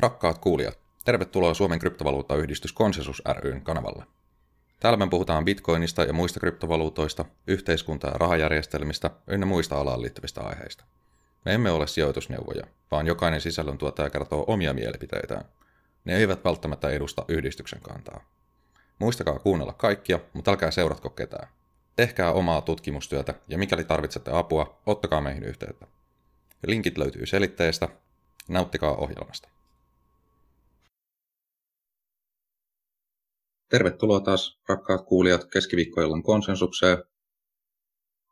Rakkaat kuulijat, tervetuloa Suomen kryptovaluuttayhdistys Konsensus ryn kanavalle. Täällä me puhutaan bitcoinista ja muista kryptovaluutoista, yhteiskunta- ja rahajärjestelmistä ynnä muista alaan liittyvistä aiheista. Me emme ole sijoitusneuvoja, vaan jokainen sisällöntuottaja kertoo omia mielipiteitään. Ne eivät välttämättä edusta yhdistyksen kantaa. Muistakaa kuunnella kaikkia, mutta älkää seuratko ketään. Tehkää omaa tutkimustyötä ja mikäli tarvitsette apua, ottakaa meihin yhteyttä. Linkit löytyy selitteestä. Nauttikaa ohjelmasta. Tervetuloa taas, rakkaat kuulijat, keskiviikkoillan konsensukseen.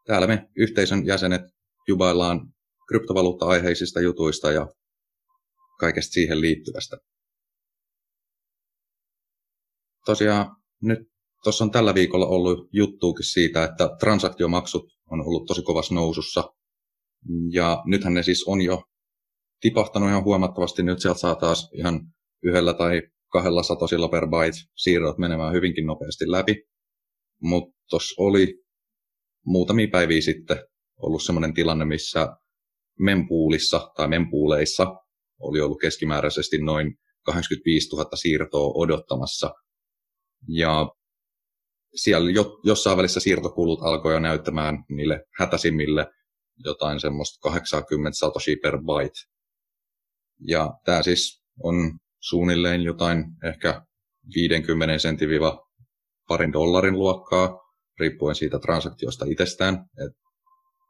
Täällä me yhteisön jäsenet jubaillaan kryptovaluutta-aiheisista jutuista ja kaikesta siihen liittyvästä. Tosiaan nyt tuossa on tällä viikolla ollut juttuukin siitä, että transaktiomaksut on ollut tosi kovassa nousussa. Ja nythän ne siis on jo tipahtanut ihan huomattavasti. Nyt sieltä saa taas ihan yhdellä tai kahdella satosilla per byte siirrot menemään hyvinkin nopeasti läpi. Mutta tuossa oli muutamia päiviä sitten ollut sellainen tilanne, missä mempuulissa tai mempuuleissa oli ollut keskimääräisesti noin 85 000 siirtoa odottamassa. Ja siellä jo, jossain välissä siirtokulut alkoi jo näyttämään niille hätäisimmille jotain semmoista 80 satoshi per byte. Ja tämä siis on suunnilleen jotain ehkä 50 sentin parin dollarin luokkaa, riippuen siitä transaktiosta itsestään, että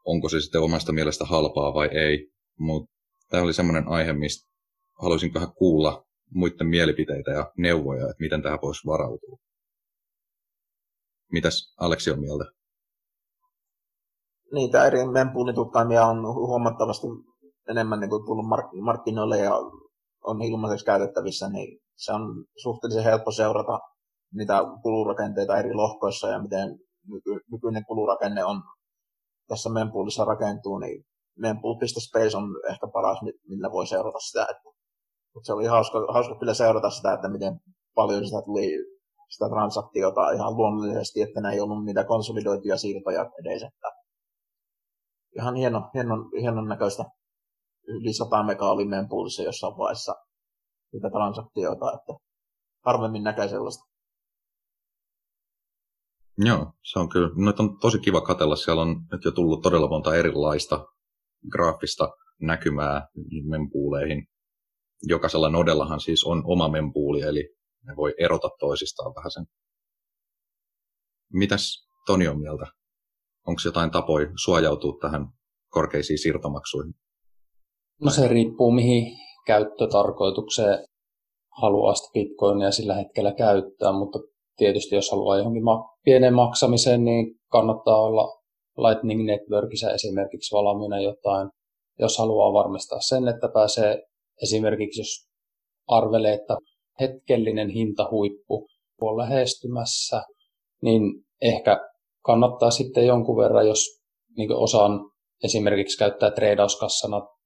onko se sitten omasta mielestä halpaa vai ei. Mutta tämä oli semmoinen aihe, mistä haluaisin vähän kuulla muiden mielipiteitä ja neuvoja, että miten tähän voisi varautua. Mitäs Aleksi on mieltä? Niitä eri mempuunitutkaimia on huomattavasti enemmän niin kuin tullut mark- markkinoille ja on ilmaiseksi käytettävissä, niin se on suhteellisen helppo seurata niitä kulurakenteita eri lohkoissa ja miten nyky- nykyinen kulurakenne on tässä mempoolissa rakentuu, niin mempool.space on ehkä paras, millä voi seurata sitä. Että, mutta se oli hauska, hauska kyllä seurata sitä, että miten paljon sitä tuli sitä transaktiota ihan luonnollisesti, että ne ei ollut niitä konsolidoituja siirtoja edes. Että ihan hieno, hienon, hienon näköistä yli 100 mega oli mempoolissa jossain vaiheessa niitä transaktioita, että harvemmin näkee sellaista. Joo, se on kyllä. Noita on tosi kiva katella. Siellä on nyt jo tullut todella monta erilaista graafista näkymää mempuuleihin. Jokaisella nodellahan siis on oma mempuuli, eli ne voi erota toisistaan vähän sen. Mitäs Toni on mieltä? Onko jotain tapoja suojautua tähän korkeisiin siirtomaksuihin? No se riippuu mihin käyttötarkoitukseen haluaa sitä bitcoinia sillä hetkellä käyttää, mutta tietysti jos haluaa johonkin ma- pienen maksamiseen, niin kannattaa olla Lightning Networkissa esimerkiksi valmiina jotain, jos haluaa varmistaa sen, että pääsee esimerkiksi, jos arvelee, että hetkellinen hintahuippu on lähestymässä, niin ehkä kannattaa sitten jonkun verran, jos niin osaan esimerkiksi käyttää treidauskassana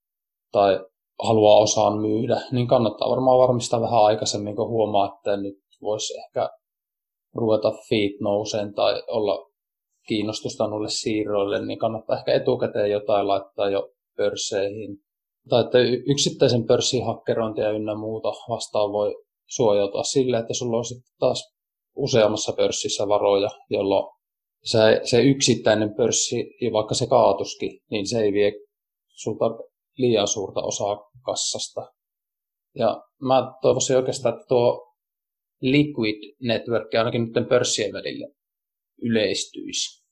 tai haluaa osaan myydä, niin kannattaa varmaan varmistaa vähän aikaisemmin, kun huomaa, että nyt voisi ehkä ruveta feet nouseen tai olla kiinnostusta noille siirroille, niin kannattaa ehkä etukäteen jotain laittaa jo pörsseihin. Tai että yksittäisen pörssin hakkerointia ynnä muuta vastaan voi suojautua sille, että sulla on sitten taas useammassa pörssissä varoja, jolloin se, se yksittäinen pörssi, vaikka se kaatuskin, niin se ei vie sulta liian suurta osaa kassasta. Ja mä toivoisin oikeastaan, että tuo Liquid Network ainakin nyt pörssien välillä yleistyisi.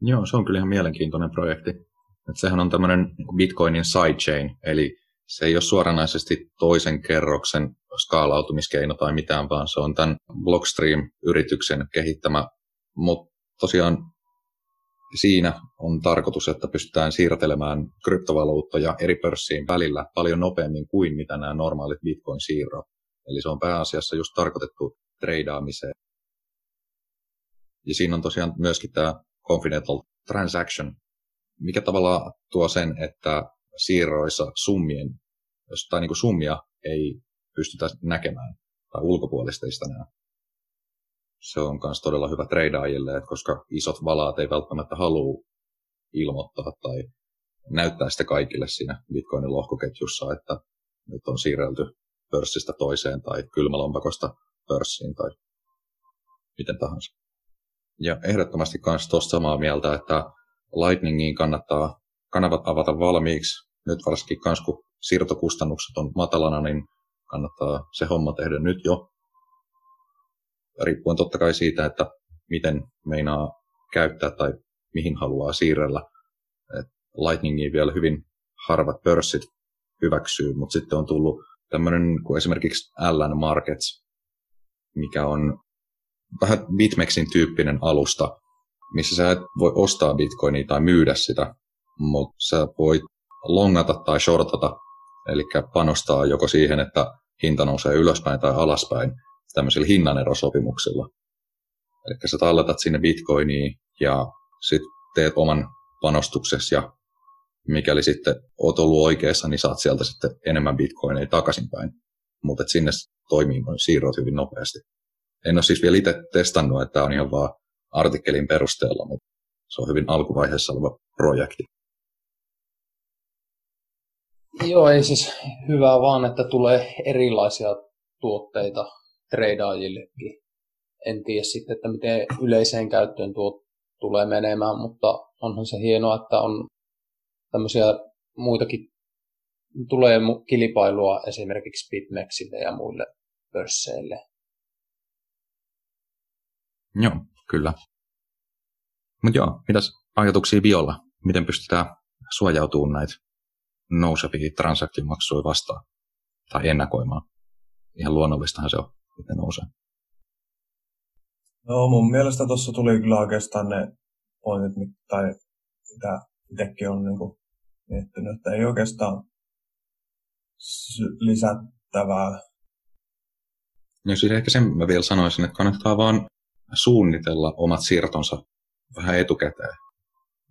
Joo, se on kyllä ihan mielenkiintoinen projekti. Että sehän on tämmöinen niin Bitcoinin sidechain, eli se ei ole suoranaisesti toisen kerroksen skaalautumiskeino tai mitään, vaan se on tämän Blockstream-yrityksen kehittämä. Mutta tosiaan siinä on tarkoitus, että pystytään siirtelemään kryptovaluuttoja eri pörssiin välillä paljon nopeammin kuin mitä nämä normaalit Bitcoin-siirrot. Eli se on pääasiassa just tarkoitettu treidaamiseen. Ja siinä on tosiaan myöskin tämä confidential transaction, mikä tavallaan tuo sen, että siirroissa summien, tai niin kuin summia ei pystytä näkemään tai ulkopuolisteista nämä. Se on myös todella hyvä treidaajille, koska isot valaat ei välttämättä halua ilmoittaa tai näyttää sitä kaikille siinä Bitcoinin lohkoketjussa, että nyt on siirrelty pörssistä toiseen tai kylmälompakosta pörssiin tai miten tahansa. Ja ehdottomasti myös tuosta samaa mieltä, että Lightningiin kannattaa kanavat avata valmiiksi. Nyt varsinkin kans kun siirtokustannukset on matalana, niin kannattaa se homma tehdä nyt jo. Riippuen totta kai siitä, että miten meinaa käyttää tai mihin haluaa siirrellä. Et Lightningiin vielä hyvin harvat pörssit hyväksyy, mutta sitten on tullut tämmöinen kuin esimerkiksi LN Markets, mikä on vähän BitMEXin tyyppinen alusta, missä sä et voi ostaa bitcoinia tai myydä sitä, mutta sä voit longata tai shortata, eli panostaa joko siihen, että hinta nousee ylöspäin tai alaspäin tämmöisillä hinnanerosopimuksilla. Eli sä talletat sinne bitcoiniin ja sitten teet oman panostuksesi ja mikäli sitten oot ollut oikeassa, niin saat sieltä sitten enemmän bitcoineja takaisinpäin. Mutta sinne toimii noin siirrot hyvin nopeasti. En ole siis vielä itse testannut, että on ihan vaan artikkelin perusteella, mutta se on hyvin alkuvaiheessa oleva projekti. Joo, ei siis hyvää vaan, että tulee erilaisia tuotteita treidaajillekin. En tiedä sitten, että miten yleiseen käyttöön tuo tulee menemään, mutta onhan se hienoa, että on tämmöisiä muitakin, tulee kilpailua esimerkiksi BitMEXille ja muille pörsseille. Joo, kyllä. Mutta joo, mitäs ajatuksia Biolla? Miten pystytään suojautumaan näitä nousevia transaktiomaksuja vastaan tai ennakoimaan? Ihan luonnollistahan se on, että ne nousee. No mun mielestä tuossa tuli kyllä oikeastaan ne pointit, tai mitä itsekin on niin kuin miettinyt, että ei oikeastaan lisättävää. No siis ehkä sen mä vielä sanoisin, että kannattaa vaan suunnitella omat siirtonsa vähän etukäteen.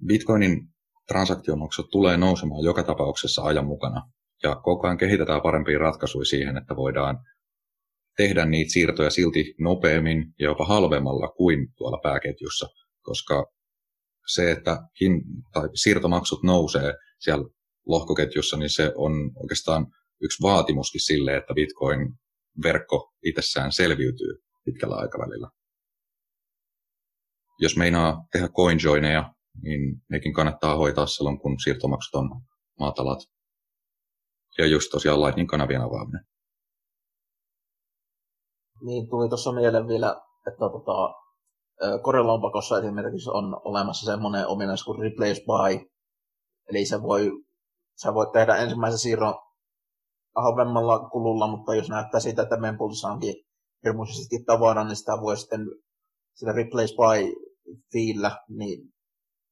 Bitcoinin transaktiomaksut tulee nousemaan joka tapauksessa ajan mukana. Ja koko ajan kehitetään parempia ratkaisuja siihen, että voidaan tehdä niitä siirtoja silti nopeammin ja jopa halvemmalla kuin tuolla pääketjussa, koska se, että hin, tai siirtomaksut nousee siellä lohkoketjussa, niin se on oikeastaan yksi vaatimuskin sille, että Bitcoin-verkko itsessään selviytyy pitkällä aikavälillä jos meinaa tehdä coinjoineja, niin nekin kannattaa hoitaa silloin, kun siirtomaksut on matalat. Ja just tosiaan Lightning-kanavien avaaminen. Niin, tuli tuossa mieleen vielä, että tota, Korelompakossa esimerkiksi on olemassa semmoinen ominaisuus kuin replace by. Eli se voi, sä voit tehdä ensimmäisen siirron halvemmalla kululla, mutta jos näyttää siitä, että Mempulissa onkin hirmuisesti tavaraa, niin sitä voi sitten sitä replace by fiillä, niin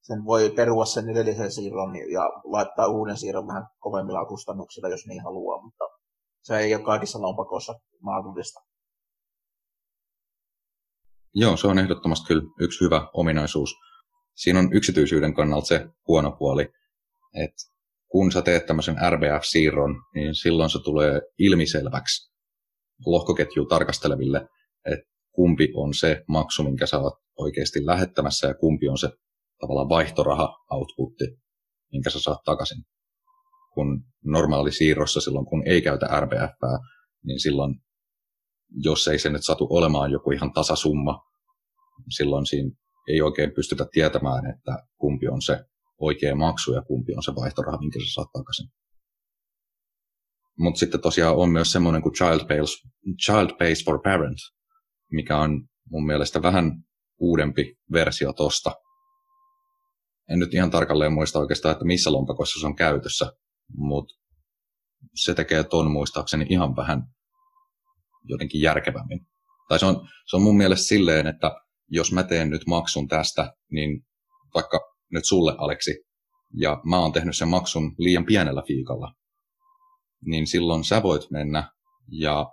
sen voi perua sen edellisen siirron ja laittaa uuden siirron vähän kovemmilla kustannuksilla, jos niin haluaa, mutta se ei ole kaikissa lompakoissa mahdollista. Joo, se on ehdottomasti kyllä yksi hyvä ominaisuus. Siinä on yksityisyyden kannalta se huono puoli, että kun sä teet tämmöisen RBF-siirron, niin silloin se tulee ilmiselväksi lohkoketjua tarkasteleville, että kumpi on se maksu, minkä sä oot oikeasti lähettämässä ja kumpi on se tavallaan vaihtoraha-outputti, minkä sä saat takaisin. Kun normaali siirrossa silloin, kun ei käytä RBF, niin silloin, jos ei se nyt satu olemaan joku ihan tasasumma, silloin siinä ei oikein pystytä tietämään, että kumpi on se oikea maksu ja kumpi on se vaihtoraha, minkä sä saat takaisin. Mutta sitten tosiaan on myös semmoinen kuin child pays, child pays for parent, mikä on mun mielestä vähän uudempi versio tosta. En nyt ihan tarkalleen muista oikeastaan, että missä lompakossa se on käytössä, mutta se tekee ton muistaakseni ihan vähän jotenkin järkevämmin. Tai se on, se on mun mielestä silleen, että jos mä teen nyt maksun tästä, niin vaikka nyt sulle Aleksi, ja mä oon tehnyt sen maksun liian pienellä fiikalla, niin silloin sä voit mennä ja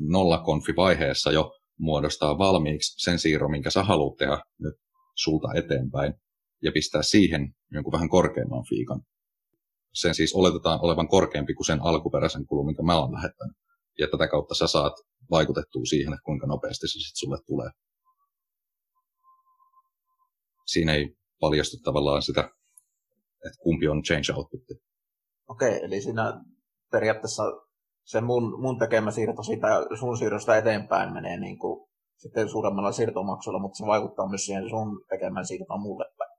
nollakonfi-vaiheessa jo muodostaa valmiiksi sen siirron, minkä sä haluat tehdä nyt sulta eteenpäin, ja pistää siihen jonkun vähän korkeamman fiikan. Sen siis oletetaan olevan korkeampi kuin sen alkuperäisen kulun, minkä mä oon lähettänyt. Ja tätä kautta sä saat vaikutettua siihen, että kuinka nopeasti se sitten sulle tulee. Siinä ei paljastu tavallaan sitä, että kumpi on change output. Okei, eli siinä periaatteessa se mun, mun tekemä siirto siitä sun siirrosta eteenpäin menee niin kuin sitten suuremmalla siirtomaksulla, mutta se vaikuttaa myös siihen sun tekemään siirtoa mulle päin.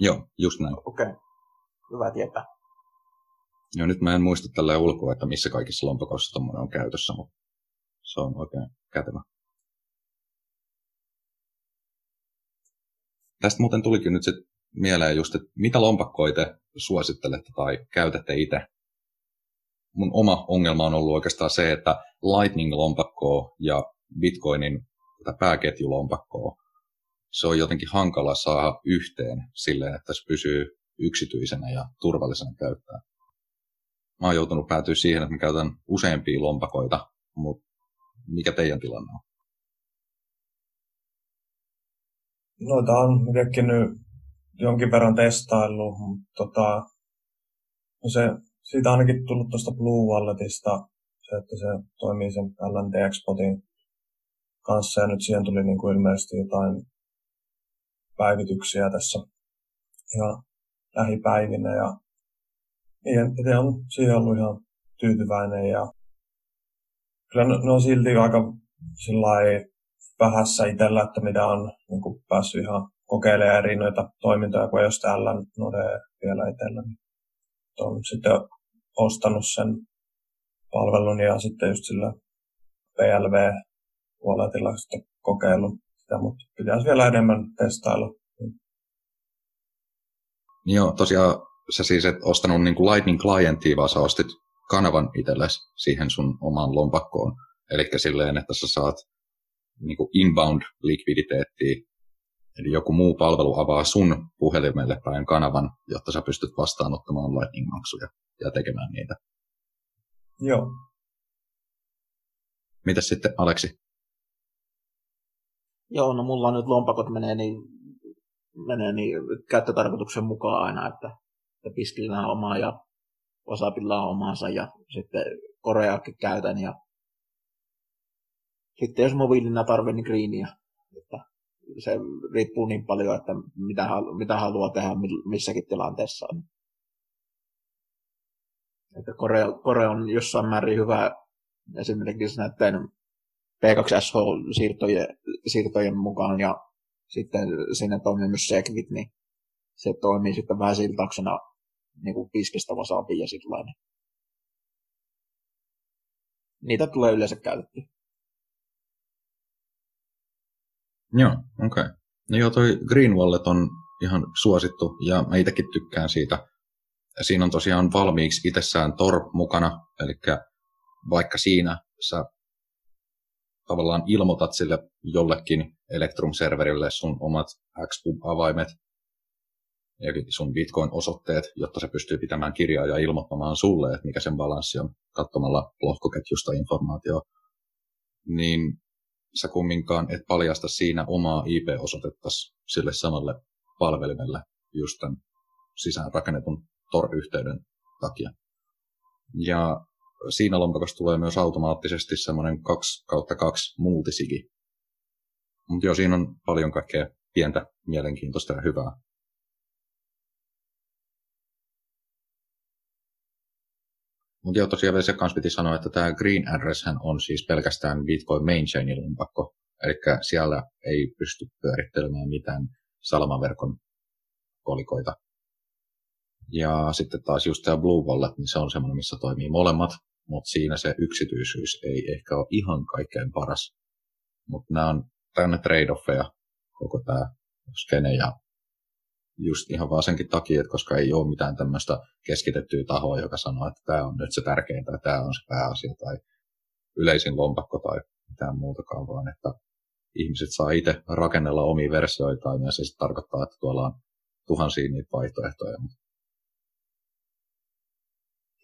Joo, just näin. Okei, okay. hyvä tietää. Joo, nyt mä en muista tällä ulkoa, että missä kaikissa lompakoissa tuommoinen on käytössä, mutta se on oikein kätevä. Tästä muuten tulikin nyt sitten mieleen just, että mitä lompakkoa te suosittelette tai käytätte itse? Mun oma ongelma on ollut oikeastaan se, että Lightning-lompakkoa ja Bitcoinin tätä pääketjulompakkoa, se on jotenkin hankala saada yhteen silleen, että se pysyy yksityisenä ja turvallisena käyttää. Mä oon joutunut päätyä siihen, että mä käytän useampia lompakoita, mutta mikä teidän tilanne on? Noita on itsekin nyt jonkin verran testaillut, mutta tota, no se, siitä on ainakin tullut tuosta Blue Walletista, se, että se toimii sen LNT Expotin kanssa, ja nyt siihen tuli niin kuin ilmeisesti jotain päivityksiä tässä ihan lähipäivinä, ja itse on siihen ollut ihan tyytyväinen, ja kyllä ne, on silti aika vähässä itsellä, että mitä on niin kuin päässyt ihan kokeilemaan eri noita toimintoja, kun jos täällä Node vielä itsellä, niin on sitten ostanut sen palvelun ja sitten just sillä PLV walletilla sitten kokeillut sitä, mutta pitäisi vielä enemmän testailla. Niin joo, tosiaan sä siis et ostanut niin kuin Lightning Clientia, vaan sä ostit kanavan itsellesi siihen sun omaan lompakkoon. Eli silleen, että sä saat niin kuin inbound-likviditeettiä, eli joku muu palvelu avaa sun puhelimelle päin kanavan, jotta sä pystyt vastaanottamaan Lightning-maksuja ja tekemään niitä. Joo. Mitäs sitten, Aleksi? Joo, no mulla nyt lompakot menee niin, menee niin käyttötarkoituksen mukaan aina, että, että Piskillä on omaa ja Wasapilla on omansa ja sitten Koreakin käytän ja sitten jos mobiilina tarve, niin greenia. Että se riippuu niin paljon, että mitä, mitä haluaa tehdä missäkin tilanteessa. Että Kore, Kore on jossain määrin hyvä esimerkiksi näiden P2SH-siirtojen siirtojen mukaan ja sitten siinä toimii myös Segwit, niin se toimii sitten vähän siltauksena niin kuin piskistä vasaapiin ja sillä niitä tulee yleensä käytetty. Joo, okei. Okay. No joo, toi Green Wallet on ihan suosittu ja mä itsekin tykkään siitä. Siinä on tosiaan valmiiksi itsessään Tor mukana, eli vaikka siinä sä tavallaan ilmoitat sille jollekin Electrum-serverille sun omat Xpub-avaimet ja sun Bitcoin-osoitteet, jotta se pystyy pitämään kirjaa ja ilmoittamaan sulle, että mikä sen balanssi on katsomalla lohkoketjusta informaatio, niin sä kumminkaan et paljasta siinä omaa IP-osoitetta sille samalle palvelimelle just tämän sisään rakennetun Tor-yhteyden takia. Ja siinä lompakossa tulee myös automaattisesti semmoinen 2 kautta 2 multisigi. Mutta joo, siinä on paljon kaikkea pientä, mielenkiintoista ja hyvää. Mutta joo, tosiaan vielä se kanssa piti sanoa, että tämä Green Address on siis pelkästään Bitcoin Main Chainin lompakko. Eli siellä ei pysty pyörittelemään mitään salamaverkon kolikoita. Ja sitten taas just tämä Blue Wallet, niin se on semmoinen, missä toimii molemmat, mutta siinä se yksityisyys ei ehkä ole ihan kaikkein paras. Mutta nämä on täynnä trade-offeja, koko tämä skene, ja just ihan vaan senkin takia, että koska ei ole mitään tämmöistä keskitettyä tahoa, joka sanoo, että tämä on nyt se tärkein tai tämä on se pääasia tai yleisin lompakko tai mitään muutakaan, vaan että ihmiset saa itse rakennella omia versioitaan ja se sitten tarkoittaa, että tuolla on tuhansia niitä vaihtoehtoja.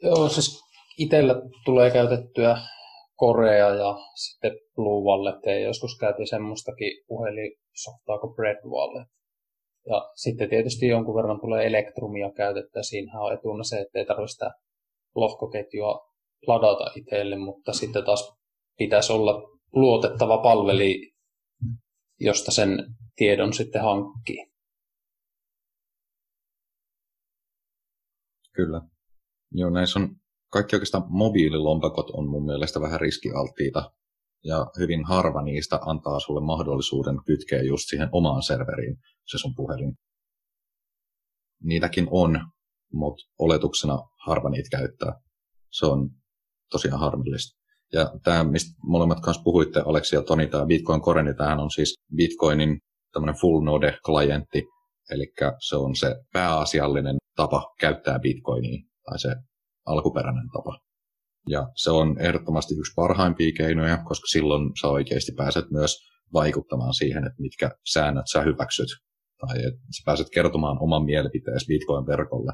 Joo, siis itsellä tulee käytettyä Korea ja sitten Blue Wallet ja joskus käytiin semmoistakin puhelinsoftaa kuin Bread Wallet. Ja sitten tietysti jonkun verran tulee elektrumia käytettyä. Siinähän on etuna se, että ei tarvitse sitä lohkoketjua ladata itselle, mutta sitten taas pitäisi olla luotettava palveli, josta sen tiedon sitten hankkii. Kyllä. Joo, näissä on kaikki oikeastaan mobiililompakot on mun mielestä vähän riskialttiita, ja hyvin harva niistä antaa sulle mahdollisuuden kytkeä just siihen omaan serveriin se sun puhelin. Niitäkin on, mutta oletuksena harva niitä käyttää. Se on tosiaan harmillista. Ja tämä, mistä molemmat kanssa puhuitte, Aleksi ja Toni, tämä Bitcoin Core, niin tämähän on siis Bitcoinin tämmöinen full node-klientti, eli se on se pääasiallinen tapa käyttää Bitcoinia, tai se alkuperäinen tapa. Ja se on ehdottomasti yksi parhaimpia keinoja, koska silloin sä oikeasti pääset myös vaikuttamaan siihen, että mitkä säännöt sä hyväksyt. Tai että sä pääset kertomaan oman mielipiteesi Bitcoin-verkolle,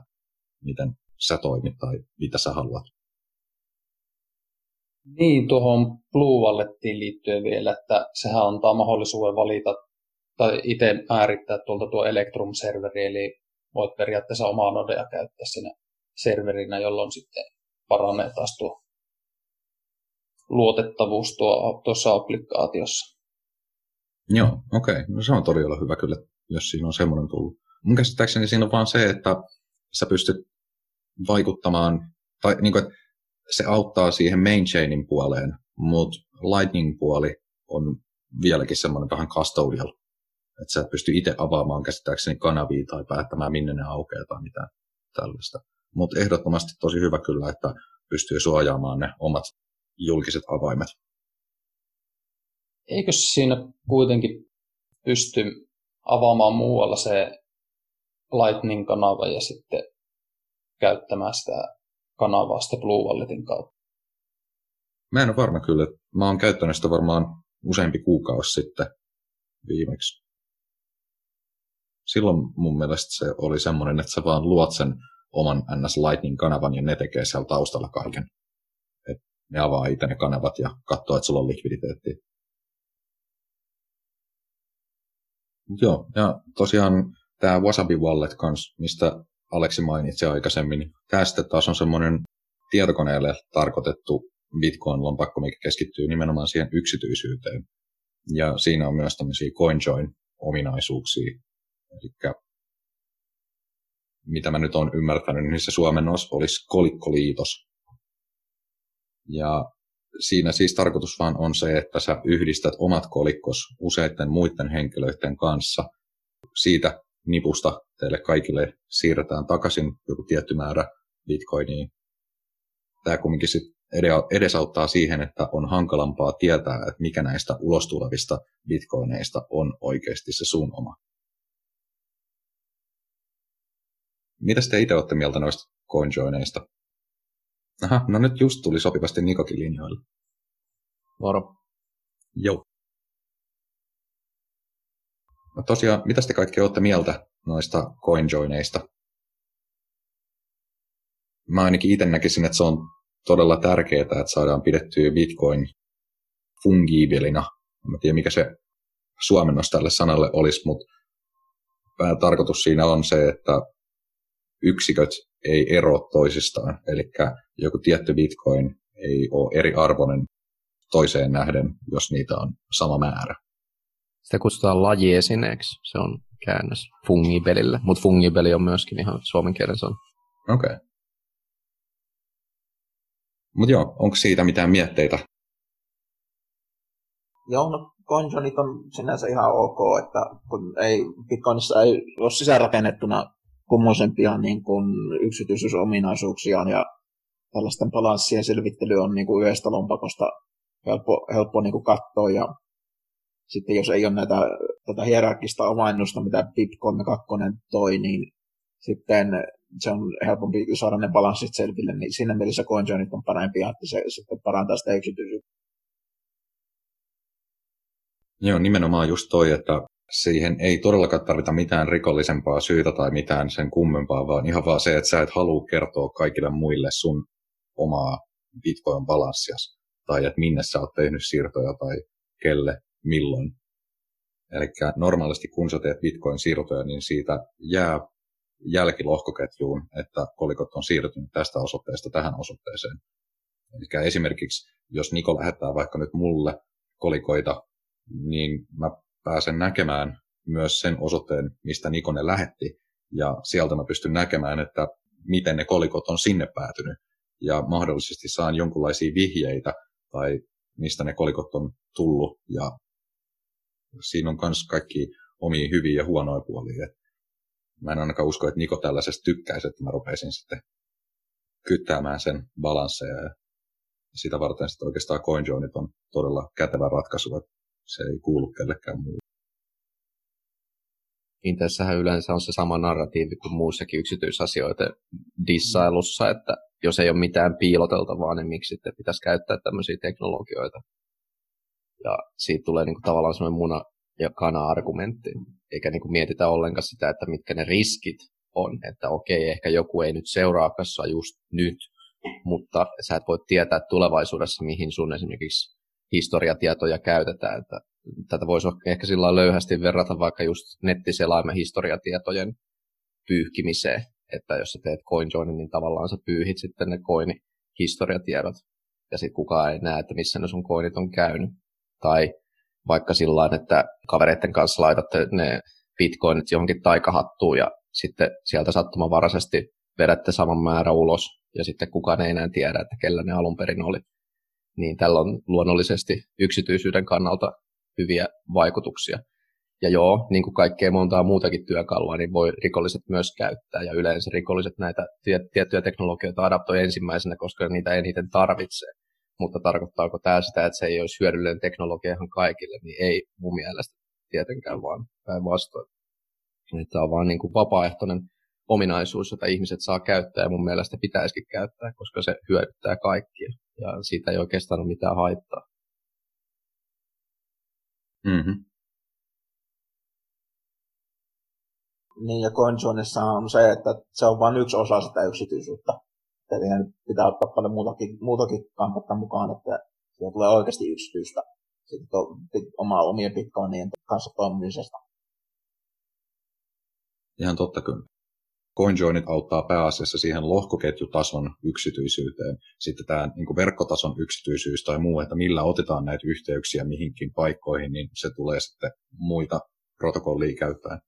miten sä toimit tai mitä sä haluat. Niin, tuohon Blue Wallettiin liittyen vielä, että sehän antaa mahdollisuuden valita tai itse määrittää tuolta tuo Electrum-serveri, eli voit periaatteessa omaa nodea käyttää siinä serverinä, jolloin sitten paranee taas tuo luotettavuus tuo, tuossa applikaatiossa. Joo, okei. Okay. No se on todella hyvä kyllä, jos siinä on semmoinen tullut. Mun käsittääkseni siinä on vaan se, että sä pystyt vaikuttamaan, tai niin kuin, että se auttaa siihen main chainin puoleen, mutta Lightning-puoli on vieläkin semmoinen vähän custodial, että sä et pysty itse avaamaan käsittääkseni kanavia tai päättämään minne ne aukeaa tai mitään tällaista. Mutta ehdottomasti tosi hyvä kyllä, että pystyy suojaamaan ne omat julkiset avaimet. Eikö siinä kuitenkin pysty avaamaan muualla se Lightning-kanava ja sitten käyttämään sitä kanavaa sitten Blue Walletin kautta? Mä en ole varma kyllä. Mä oon käyttänyt sitä varmaan useampi kuukausi sitten viimeksi. Silloin mun mielestä se oli semmoinen, että sä vaan luot sen oman NS Lightning-kanavan ja ne tekee siellä taustalla kaiken. Et ne avaa itse ne kanavat ja katsoo, että sulla on likviditeettiä. Joo, ja tosiaan tämä Wasabi Wallet kans, mistä Aleksi mainitsi aikaisemmin, niin sitten taas on semmoinen tietokoneelle tarkoitettu Bitcoin-lompakko, mikä keskittyy nimenomaan siihen yksityisyyteen. Ja siinä on myös tämmöisiä CoinJoin-ominaisuuksia. Eli mitä mä nyt olen ymmärtänyt, niin se suomennos olisi kolikkoliitos. Ja siinä siis tarkoitus vaan on se, että sä yhdistät omat kolikkos useiden muiden henkilöiden kanssa. Siitä nipusta teille kaikille siirretään takaisin joku tietty määrä bitcoinia. Tämä kumminkin sit edesauttaa siihen, että on hankalampaa tietää, että mikä näistä ulostulevista bitcoineista on oikeasti se sun oma. Mitä te itse olette mieltä noista CoinJoineista? Aha, no nyt just tuli sopivasti Nikokin linjoille. Moro. Joo. No tosiaan, mitä te kaikki olette mieltä noista CoinJoineista? Mä ainakin itse näkisin, että se on todella tärkeää, että saadaan pidettyä Bitcoin fungibilina. Mä tiedän, mikä se suomennos tälle sanalle olisi, mutta tarkoitus siinä on se, että yksiköt ei ero toisistaan. Eli joku tietty bitcoin ei ole eri arvoinen toiseen nähden, jos niitä on sama määrä. Sitä kutsutaan lajiesineeksi, se on käännös fungibelille, mutta fungibeli on myöskin ihan suomen kielen sana. Okei. Okay. Mutta joo, onko siitä mitään mietteitä? Joo, no konjonit on sinänsä ihan ok, että kun ei, Bitcoinissa ei ole sisäänrakennettuna kummoisempia niin kuin yksityisyysominaisuuksiaan ja tällaisten balanssien selvittely on niin kuin yhdestä lompakosta helppo, helppo niin kuin katsoa ja sitten jos ei ole näitä, tätä hierarkista omainnusta, mitä BIP 2 toi, niin sitten se on helpompi saada ne balanssit selville, niin siinä mielessä CoinJoinit on parempia, että se sitten parantaa sitä yksityisyyttä. Joo, nimenomaan just toi, että siihen ei todellakaan tarvita mitään rikollisempaa syytä tai mitään sen kummempaa, vaan ihan vaan se, että sä et halua kertoa kaikille muille sun omaa Bitcoin-balanssias, tai että minne sä oot tehnyt siirtoja tai kelle, milloin. Eli normaalisti kun sä teet Bitcoin-siirtoja, niin siitä jää jälkilohkoketjuun, että kolikot on siirtynyt tästä osoitteesta tähän osoitteeseen. Eli esimerkiksi jos Niko lähettää vaikka nyt mulle kolikoita, niin mä pääsen näkemään myös sen osoitteen, mistä Niko ne lähetti, ja sieltä mä pystyn näkemään, että miten ne kolikot on sinne päätynyt. ja mahdollisesti saan jonkinlaisia vihjeitä tai mistä ne kolikot on tullut ja siinä on myös kaikki omia hyviä ja huonoja puolia. Mä en ainakaan usko, että Niko tällaisesta tykkäisi, että mä rupeisin sitten kyttäämään sen balansseja ja sitä varten sitten oikeastaan CoinJoinit on todella kätevä ratkaisu, että se ei kuulu kellekään muulle. Intellissähän yleensä on se sama narratiivi kuin muussakin yksityisasioiden dissailussa, että jos ei ole mitään piiloteltavaa, niin miksi sitten pitäisi käyttää tämmöisiä teknologioita. Ja siitä tulee niin kuin tavallaan semmoinen muna ja kana-argumentti, eikä niin kuin mietitä ollenkaan sitä, että mitkä ne riskit on, että okei, ehkä joku ei nyt seuraa kanssa just nyt, mutta sä et voi tietää tulevaisuudessa, mihin sun esimerkiksi historiatietoja käytetään. Että tätä voisi ehkä sillä löyhästi verrata vaikka just nettiselaimen historiatietojen pyyhkimiseen, että jos sä teet CoinJoinin, niin tavallaan sä pyyhit sitten ne coin historiatiedot, ja sitten kukaan ei näe, että missä ne sun coinit on käynyt. Tai vaikka sillä että kavereiden kanssa laitatte ne bitcoinit johonkin taikahattuun ja sitten sieltä sattumanvaraisesti vedätte saman määrän ulos ja sitten kukaan ei enää tiedä, että kellä ne alun perin oli. Niin tällä on luonnollisesti yksityisyyden kannalta hyviä vaikutuksia. Ja joo, niin kuin kaikkea montaa muutakin työkalua, niin voi rikolliset myös käyttää. Ja yleensä rikolliset näitä tiettyjä teknologioita adaptoi ensimmäisenä, koska niitä eniten tarvitsee. Mutta tarkoittaako tämä sitä, että se ei olisi hyödyllinen teknologia ihan kaikille, niin ei mun mielestä tietenkään vaan päinvastoin. Tämä on vaan niin kuin vapaaehtoinen ominaisuus, jota ihmiset saa käyttää ja mun mielestä pitäisikin käyttää, koska se hyödyttää kaikkia ja siitä ei oikeastaan ole mitään haittaa. Mm-hmm. Niin, ja CoinJoinissa on se, että se on vain yksi osa sitä yksityisyyttä. Eli pitää ottaa paljon muutakin, muutakin kampetta mukaan, että siitä tulee oikeasti yksityistä sitten to, omaa omien bitcoinien kanssa toimimisesta. Ihan totta kyllä. CoinJoinit auttaa pääasiassa siihen lohkoketjutason yksityisyyteen. Sitten tämä niin verkkotason yksityisyys tai muu, että millä otetaan näitä yhteyksiä mihinkin paikkoihin, niin se tulee sitten muita protokollia käyttäen.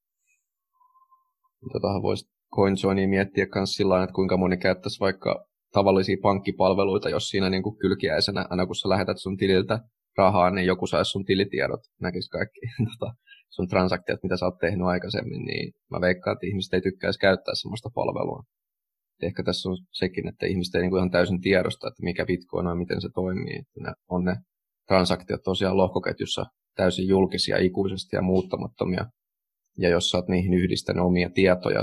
Totahan voisi CoinJoinia miettiä myös sillä että kuinka moni käyttäisi vaikka tavallisia pankkipalveluita, jos siinä niin kuin kylkiäisenä, aina kun sä lähetät sun tililtä rahaa, niin joku saisi sun tilitiedot, näkisi kaikki tota, sun transaktiot, mitä sä oot tehnyt aikaisemmin, niin mä veikkaan, että ihmiset ei tykkäisi käyttää sellaista palvelua. Ehkä tässä on sekin, että ihmiset ei niin kuin ihan täysin tiedosta, että mikä Bitcoin on ja miten se toimii. Että ne on ne transaktiot tosiaan lohkoketjussa täysin julkisia, ikuisesti ja muuttamattomia. Ja jos sä oot niihin yhdistänyt omia tietoja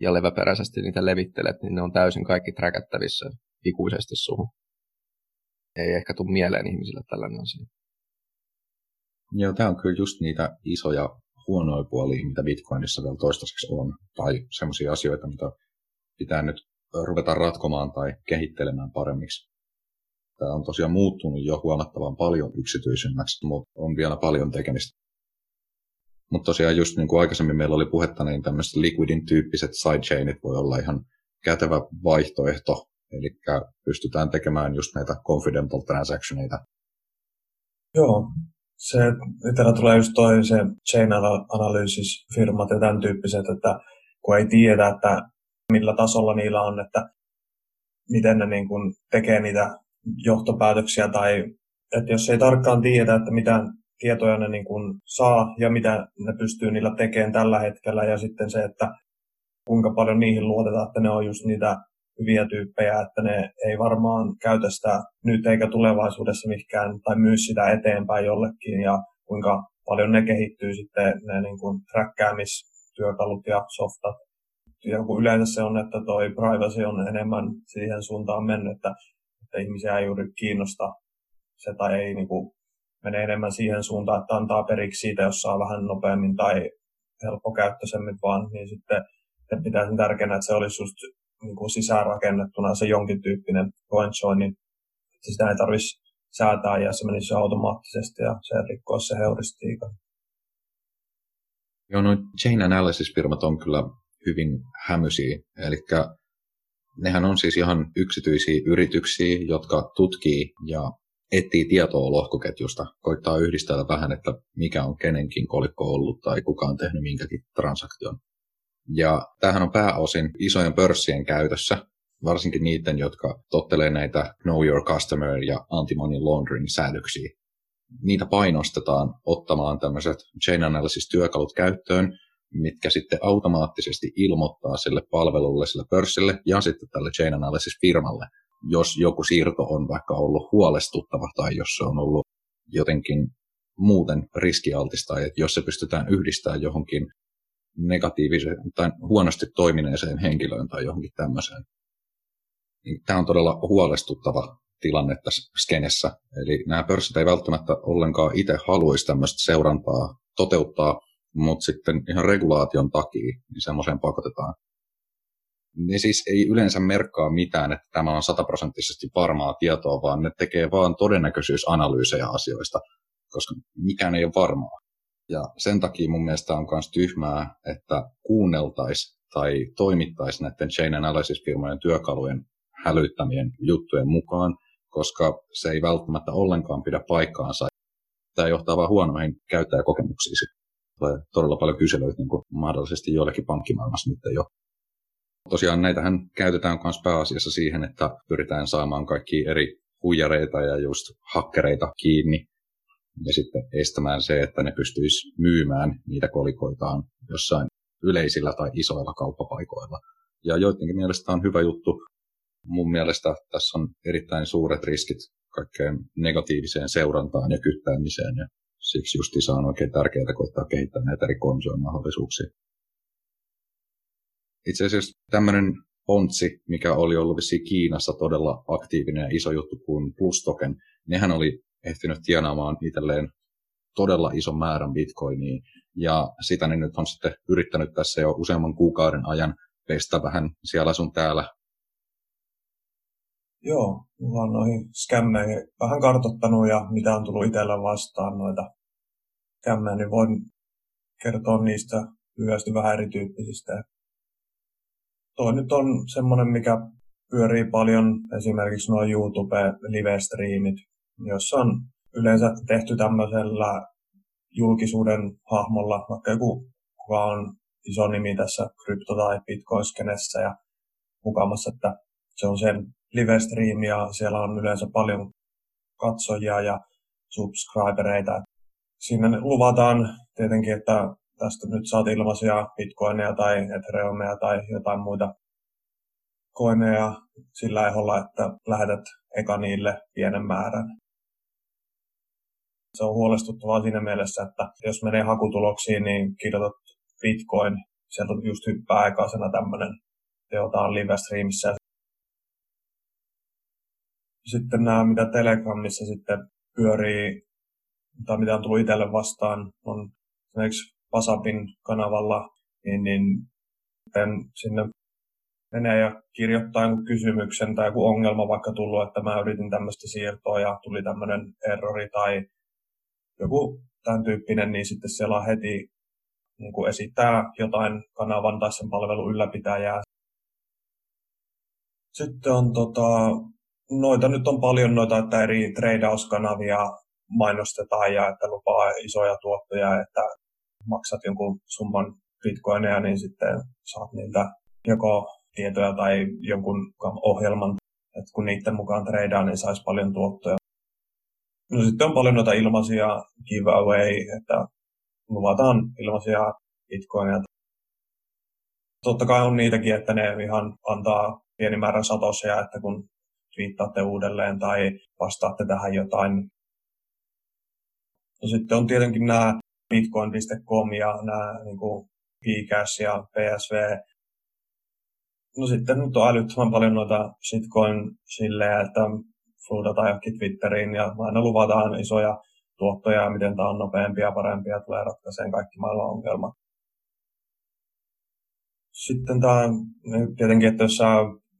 ja leväperäisesti niitä levittelet, niin ne on täysin kaikki träkättävissä ikuisesti suhun. Ei ehkä tule mieleen ihmisille tällainen asia. Joo, tämä on kyllä just niitä isoja huonoja puolia, mitä Bitcoinissa vielä toistaiseksi on, tai sellaisia asioita, mitä pitää nyt ruveta ratkomaan tai kehittelemään paremmiksi. Tämä on tosiaan muuttunut jo huomattavan paljon yksityisemmäksi, mutta on vielä paljon tekemistä. Mutta tosiaan just niin kuin aikaisemmin meillä oli puhetta, niin tämmöiset Liquidin tyyppiset sidechainit voi olla ihan kätevä vaihtoehto, eli pystytään tekemään just näitä confidential transactioneita. Joo, se itsellä tulee just toi se chain analysis firmat ja tämän tyyppiset, että kun ei tiedä, että millä tasolla niillä on, että miten ne niin kuin tekee niitä johtopäätöksiä tai että jos ei tarkkaan tiedä, että mitä tietoja ne niin kuin saa ja mitä ne pystyy niillä tekemään tällä hetkellä ja sitten se, että kuinka paljon niihin luotetaan, että ne on just niitä hyviä tyyppejä, että ne ei varmaan käytä sitä nyt eikä tulevaisuudessa mikään tai myy sitä eteenpäin jollekin ja kuinka paljon ne kehittyy sitten ne niin kuin träkkäämistyökalut ja softat. Ja kun yleensä se on, että toi privacy on enemmän siihen suuntaan mennyt, että, että ihmisiä ei juuri kiinnosta se tai ei niin kuin, mene enemmän siihen suuntaan, että antaa periksi siitä, jos saa vähän nopeammin tai helppokäyttöisemmin vaan, niin sitten pitäisi tärkeänä, että se olisi just niin kuin sisäänrakennettuna se jonkin tyyppinen join, niin sitä ei tarvitsisi säätää ja se menisi automaattisesti ja se rikkoo se heuristiikan. Joo, noin chain analysis-firmat on kyllä hyvin hämysiä, eli nehän on siis ihan yksityisiä yrityksiä, jotka tutkii ja etsii tietoa lohkoketjusta, koittaa yhdistellä vähän, että mikä on kenenkin kolikko ollut tai kuka on tehnyt minkäkin transaktion. Ja tämähän on pääosin isojen pörssien käytössä, varsinkin niiden, jotka tottelee näitä Know Your Customer ja Anti-Money Laundering-säädöksiä. Niitä painostetaan ottamaan tämmöiset chain analysis-työkalut käyttöön, mitkä sitten automaattisesti ilmoittaa sille palvelulle, sille pörssille ja sitten tälle chain analysis-firmalle, jos joku siirto on vaikka ollut huolestuttava tai jos se on ollut jotenkin muuten riskialtista, että jos se pystytään yhdistämään johonkin negatiiviseen tai huonosti toimineeseen henkilöön tai johonkin tämmöiseen. Niin tämä on todella huolestuttava tilanne tässä skenessä. Eli nämä pörssit ei välttämättä ollenkaan itse haluaisi tämmöistä seurantaa toteuttaa, mutta sitten ihan regulaation takia niin semmoiseen pakotetaan. Ne siis ei yleensä merkkaa mitään, että tämä on sataprosenttisesti varmaa tietoa, vaan ne tekee vaan todennäköisyysanalyysejä asioista, koska mikään ei ole varmaa. Ja sen takia mun mielestä on myös tyhmää, että kuunneltaisiin tai toimittaisiin näiden chain analysis-firmojen työkalujen hälyttämien juttujen mukaan, koska se ei välttämättä ollenkaan pidä paikkaansa. Tämä johtaa vain huonoihin käyttäjäkokemuksiin. Tulee todella paljon kyselyitä niin kuin mahdollisesti joillekin pankkimaailmassa nyt jo. Tosiaan näitähän käytetään myös pääasiassa siihen, että pyritään saamaan kaikki eri huijareita ja just hakkereita kiinni ja sitten estämään se, että ne pystyisi myymään niitä kolikoitaan jossain yleisillä tai isoilla kauppapaikoilla. Ja joidenkin mielestä on hyvä juttu. Mun mielestä tässä on erittäin suuret riskit kaikkeen negatiiviseen seurantaan ja kyttäämiseen, ja siksi justiinsa on oikein tärkeää koittaa kehittää näitä eri mahdollisuuksia. Itse asiassa tämmöinen Pontsi, mikä oli ollut Kiinassa todella aktiivinen ja iso juttu kuin Plus Token, nehän oli ehtinyt tienaamaan itselleen todella ison määrän bitcoinia, ja sitä ne nyt on sitten yrittänyt tässä jo useamman kuukauden ajan pestä vähän siellä sun täällä. Joo, mulla on noihin skämmeihin vähän kartottanut ja mitä on tullut itsellä vastaan noita skämmejä, niin voin kertoa niistä lyhyesti vähän erityyppisistä. Tuo nyt on semmoinen, mikä pyörii paljon, esimerkiksi nuo YouTube-live-striimit, jossa on yleensä tehty tämmöisellä julkisuuden hahmolla, vaikka joku, kuka on iso nimi tässä krypto- tai bitcoin-skenessä ja mukamassa, että se on sen live-stream ja siellä on yleensä paljon katsojia ja subscribereita. Siinä luvataan tietenkin, että tästä nyt saat ilmaisia bitcoineja tai ethereumeja tai jotain muita koineja sillä eholla, että lähetät eka niille pienen määrän se on huolestuttavaa siinä mielessä, että jos menee hakutuloksiin, niin kirjoitat Bitcoin, sieltä just hyppää aikaisena tämmöinen teotaan live-streamissä. Sitten nämä, mitä Telegramissa sitten pyörii, tai mitä on tullut itselle vastaan, on esimerkiksi Pasapin kanavalla, niin, niin sinne menee ja kirjoittaa jonkun kysymyksen tai joku ongelma vaikka tullut, että mä yritin tämmöistä siirtoa ja tuli tämmöinen errori tai joku tämän tyyppinen, niin sitten siellä on heti niin kuin esittää jotain kanavan tai sen palvelun ylläpitäjää. Sitten on tota, noita nyt on paljon noita, että eri tradeauskanavia mainostetaan ja että lupaa isoja tuottoja, että maksat jonkun summan bitcoineja, niin sitten saat niiltä joko tietoja tai jonkun ohjelman, että kun niiden mukaan tradeaa, niin saisi paljon tuottoja. No sitten on paljon noita ilmaisia giveaway, että luvataan ilmaisia bitcoineja. Totta kai on niitäkin, että ne ihan antaa pieni määrän satosia, että kun twiittaatte uudelleen tai vastaatte tähän jotain. No sitten on tietenkin nämä bitcoin.com ja nämä niin kuin Pcash ja PSV. No sitten nyt on älyttömän paljon noita shitcoin silleen, että floodata johonkin Twitteriin ja aina luvataan isoja tuottoja ja miten tämä on nopeampia ja parempia ja tulee ratkaiseen kaikki maailman ongelmat. Sitten tämä tietenkin, että jos sä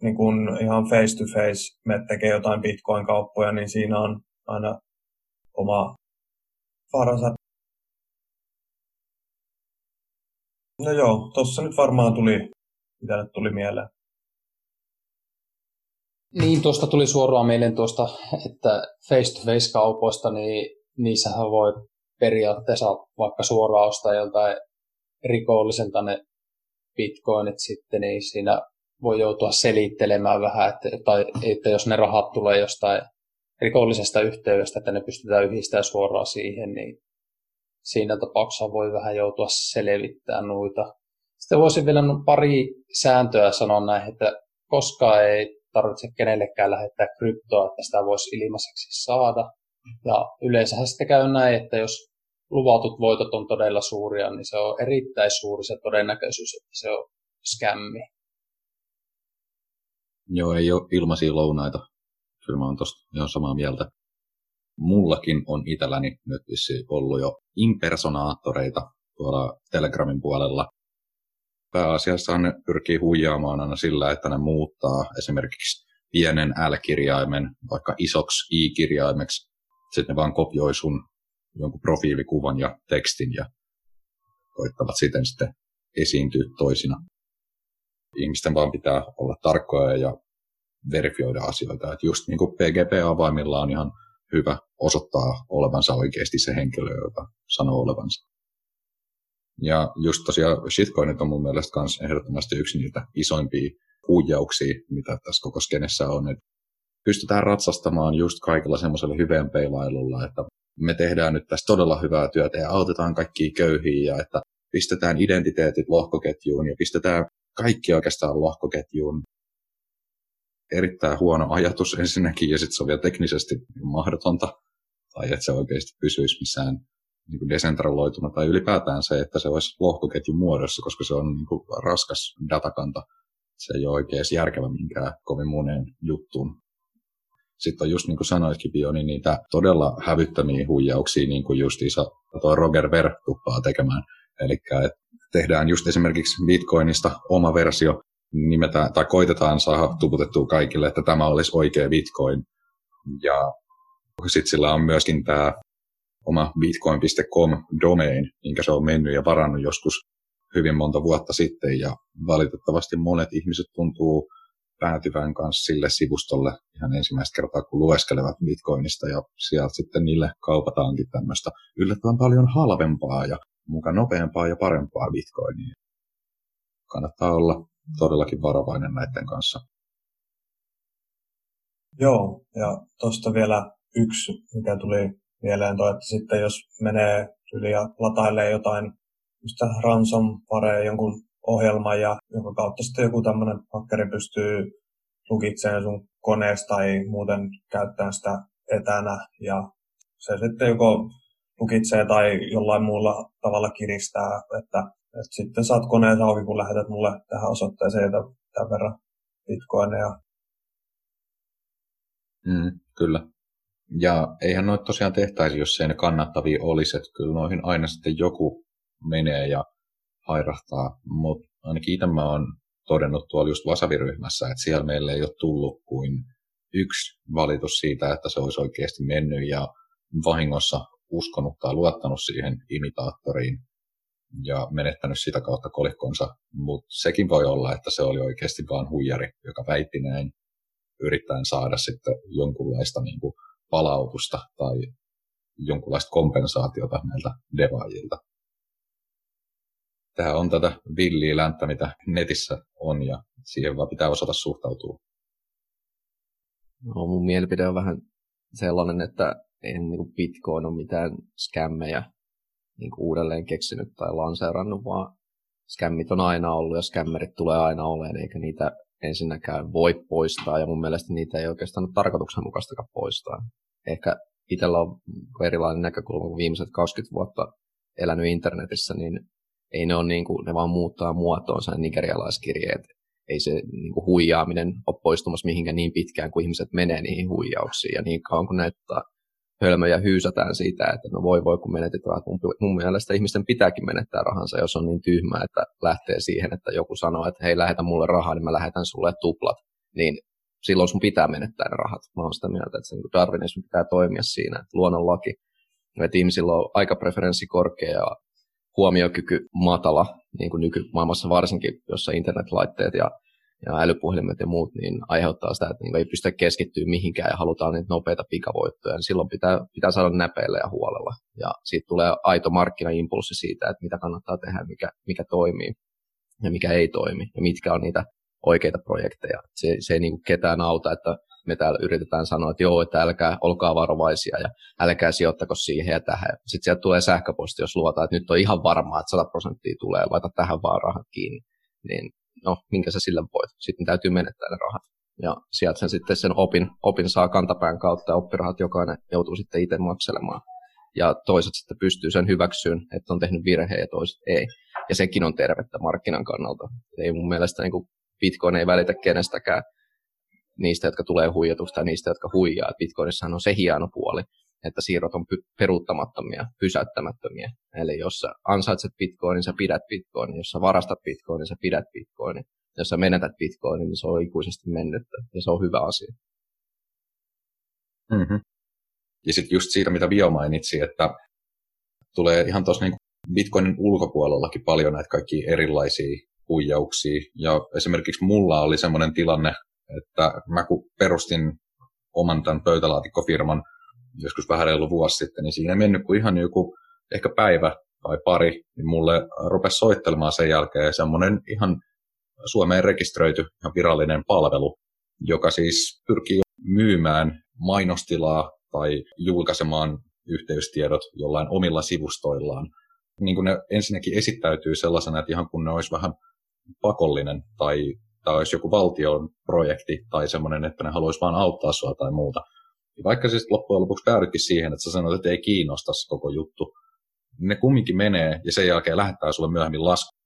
niin kun ihan face to face me tekee jotain bitcoin-kauppoja, niin siinä on aina oma varansa. No joo, tuossa nyt varmaan tuli, mitä nyt tuli mieleen. Niin, tuosta tuli suoraan mieleen tuosta, että face-to-face-kaupoista, niin niissähän voi periaatteessa vaikka suoraan ostaa joltain rikolliselta ne bitcoinit sitten, niin siinä voi joutua selittelemään vähän, että, tai että jos ne rahat tulee jostain rikollisesta yhteydestä, että ne pystytään yhdistämään suoraan siihen, niin siinä tapauksessa voi vähän joutua selvittämään noita. Sitten voisin vielä pari sääntöä sanoa näin, että koskaan ei tarvitse kenellekään lähettää kryptoa, että sitä voisi ilmaiseksi saada. Ja yleensä sitten käy näin, että jos luvatut voitot on todella suuria, niin se on erittäin suuri se todennäköisyys, että se on skämmi. Joo, ei ole ilmaisia lounaita. Kyllä mä oon tosta ihan samaa mieltä. Mullakin on itselläni nyt ollut jo impersonaattoreita tuolla Telegramin puolella. Pääasiassa ne pyrkii huijaamaan aina sillä, että ne muuttaa esimerkiksi pienen L-kirjaimen vaikka isoksi I-kirjaimeksi. Sitten ne vaan kopioi sun jonkun profiilikuvan ja tekstin ja koittavat siten sitten esiintyä toisina. Ihmisten vaan pitää olla tarkkoja ja verifioida asioita. Että just niin kuin PGP-avaimilla on ihan hyvä osoittaa olevansa oikeasti se henkilö, joka sanoo olevansa. Ja just tosiaan shitcoinit on mun mielestä myös ehdottomasti yksi niitä isoimpia huijauksia, mitä tässä koko skenessä on. Että pystytään ratsastamaan just kaikilla semmoisella hyvän peilailulla, että me tehdään nyt tässä todella hyvää työtä ja autetaan kaikkia köyhiä ja että pistetään identiteetit lohkoketjuun ja pistetään kaikki oikeastaan lohkoketjuun. Erittäin huono ajatus ensinnäkin ja sitten se on vielä teknisesti mahdotonta tai että se oikeasti pysyisi missään niin kuin desentraloituna tai ylipäätään se, että se olisi lohkoketjun muodossa, koska se on niin kuin raskas datakanta. Se ei ole oikein järkevä minkään kovin moneen juttuun. Sitten on just niin kuin sanoitkin, niin niitä todella hävyttömiä huijauksia, niin kuin justiinsa tuo Roger Ver tuppaa tekemään. Eli tehdään just esimerkiksi Bitcoinista oma versio, nimetään, tai koitetaan saada tuputettua kaikille, että tämä olisi oikea Bitcoin. Ja sitten sillä on myöskin tämä oma bitcoin.com domain, minkä se on mennyt ja varannut joskus hyvin monta vuotta sitten. Ja valitettavasti monet ihmiset tuntuu päätyvän kanssa sille sivustolle ihan ensimmäistä kertaa, kun lueskelevat Bitcoinista ja sieltä sitten niille kaupataankin tämmöistä yllättävän paljon halvempaa ja mukaan nopeampaa ja parempaa Bitcoinia. Kannattaa olla todellakin varovainen näiden kanssa. Joo, ja tuosta vielä yksi, mikä tuli mieleen, toi, että sitten jos menee yli ja latailee jotain ransomwarea, jonkun ohjelman ja jonka kautta sitten joku tämmöinen hakkeri pystyy lukitsemaan sun koneesta tai muuten käyttämään sitä etänä ja se sitten joko lukitsee tai jollain muulla tavalla kiristää, että, että sitten saat koneen auki, kun lähetät mulle tähän osoitteeseen tämän verran bitcoineja. Mm, kyllä. Ja eihän noita tosiaan tehtäisi, jos ei ne kannattavia olisi, että kyllä noihin aina sitten joku menee ja hairahtaa, mutta ainakin itse mä oon todennut tuolla just Vasaviryhmässä, että siellä meille ei ole tullut kuin yksi valitus siitä, että se olisi oikeasti mennyt ja vahingossa uskonut tai luottanut siihen imitaattoriin ja menettänyt sitä kautta kolikkonsa, mutta sekin voi olla, että se oli oikeasti vain huijari, joka väitti näin, yrittäen saada sitten jonkunlaista niin kuin palautusta tai jonkunlaista kompensaatiota näiltä devaajilta. Tämä on tätä villiä länttä, mitä netissä on, ja siihen vaan pitää osata suhtautua. No, mun mielipide on vähän sellainen, että en niin Bitcoin ole mitään skämmejä niin uudelleen keksinyt tai lanseerannut, vaan skämmit on aina ollut ja skämmerit tulee aina olemaan, eikä niitä ensinnäkään voi poistaa, ja mun mielestä niitä ei oikeastaan ole tarkoituksenmukaistakaan poistaa. Ehkä itsellä on erilainen näkökulma, kun viimeiset 20 vuotta elänyt internetissä, niin ei ne ole niin kuin, ne vaan muuttaa muotoonsa nigerialaiskirjeet. Ei se niin kuin huijaaminen ole poistumassa mihinkään niin pitkään, kuin ihmiset menee niihin huijauksiin. Ja niin kauan kun näitä hölmöjä hyysätään siitä, että no voi voi kun menetit rahat. Mun, mun mielestä ihmisten pitääkin menettää rahansa, jos on niin tyhmä, että lähtee siihen, että joku sanoo, että hei lähetä mulle rahaa, niin mä lähetän sulle tuplat. Niin silloin sun pitää menettää ne rahat. Mä oon sitä mieltä, että se darwinismi pitää toimia siinä, että luonnonlaki. Että ihmisillä on aikapreferenssi korkea ja huomiokyky matala, niin kuin nykymaailmassa varsinkin, jossa internetlaitteet ja, ja älypuhelimet ja muut niin aiheuttaa sitä, että niin ei pystytä keskittyä mihinkään ja halutaan niitä nopeita pikavoittoja, niin silloin pitää, pitää saada näpeillä ja huolella. Ja siitä tulee aito markkinaimpulssi siitä, että mitä kannattaa tehdä, mikä, mikä toimii ja mikä ei toimi, ja mitkä on niitä oikeita projekteja. Se, se ei niin kuin ketään auta, että me täällä yritetään sanoa, että joo, että älkää, olkaa varovaisia ja älkää sijoittako siihen ja tähän. Sitten sieltä tulee sähköposti, jos luotaan, että nyt on ihan varmaa, että 100 prosenttia tulee, laita tähän vaan rahat kiinni. Niin no, minkä sä sillä voit. Sitten täytyy menettää ne rahat. Ja sieltä sen sitten sen opin, opin saa kantapään kautta ja oppirahat jokainen joutuu sitten itse makselemaan. Ja toiset sitten pystyy sen hyväksyyn, että on tehnyt virheen ja toiset ei. Ja sekin on tervettä markkinan kannalta. Ei mun mielestä niin kuin Bitcoin ei välitä kenestäkään niistä, jotka tulee huijatusta tai niistä, jotka huijaa. Bitcoinissahan on se hieno puoli, että siirrot on peruuttamattomia, pysäyttämättömiä. Eli jos sä ansaitset bitcoinin, sä pidät bitcoinin. Jos sä varastat bitcoinin, sä pidät bitcoinin. Jos sä menetät bitcoinin, niin se on ikuisesti mennyttä. Ja se on hyvä asia. Mm-hmm. Ja sitten just siitä, mitä Bio mainitsi, että tulee ihan tuossa niin Bitcoinin ulkopuolellakin paljon näitä kaikki erilaisia huijauksia. Ja esimerkiksi mulla oli semmoinen tilanne, että mä kun perustin oman tämän pöytälaatikkofirman joskus vähän reilu vuosi sitten, niin siinä ei mennyt kuin ihan joku ehkä päivä tai pari, niin mulle rupesi soittelemaan sen jälkeen semmoinen ihan Suomeen rekisteröity ja virallinen palvelu, joka siis pyrkii myymään mainostilaa tai julkaisemaan yhteystiedot jollain omilla sivustoillaan. Niin kuin ne ensinnäkin esittäytyy sellaisena, että ihan kun ne olisi vähän pakollinen tai, tai olisi joku valtion projekti tai semmoinen, että ne haluaisi vain auttaa sua tai muuta. Ja vaikka siis loppujen lopuksi päädytkin siihen, että sä sanoit, että ei kiinnosta se koko juttu, ne kumminkin menee ja sen jälkeen lähettää sulle myöhemmin lasku.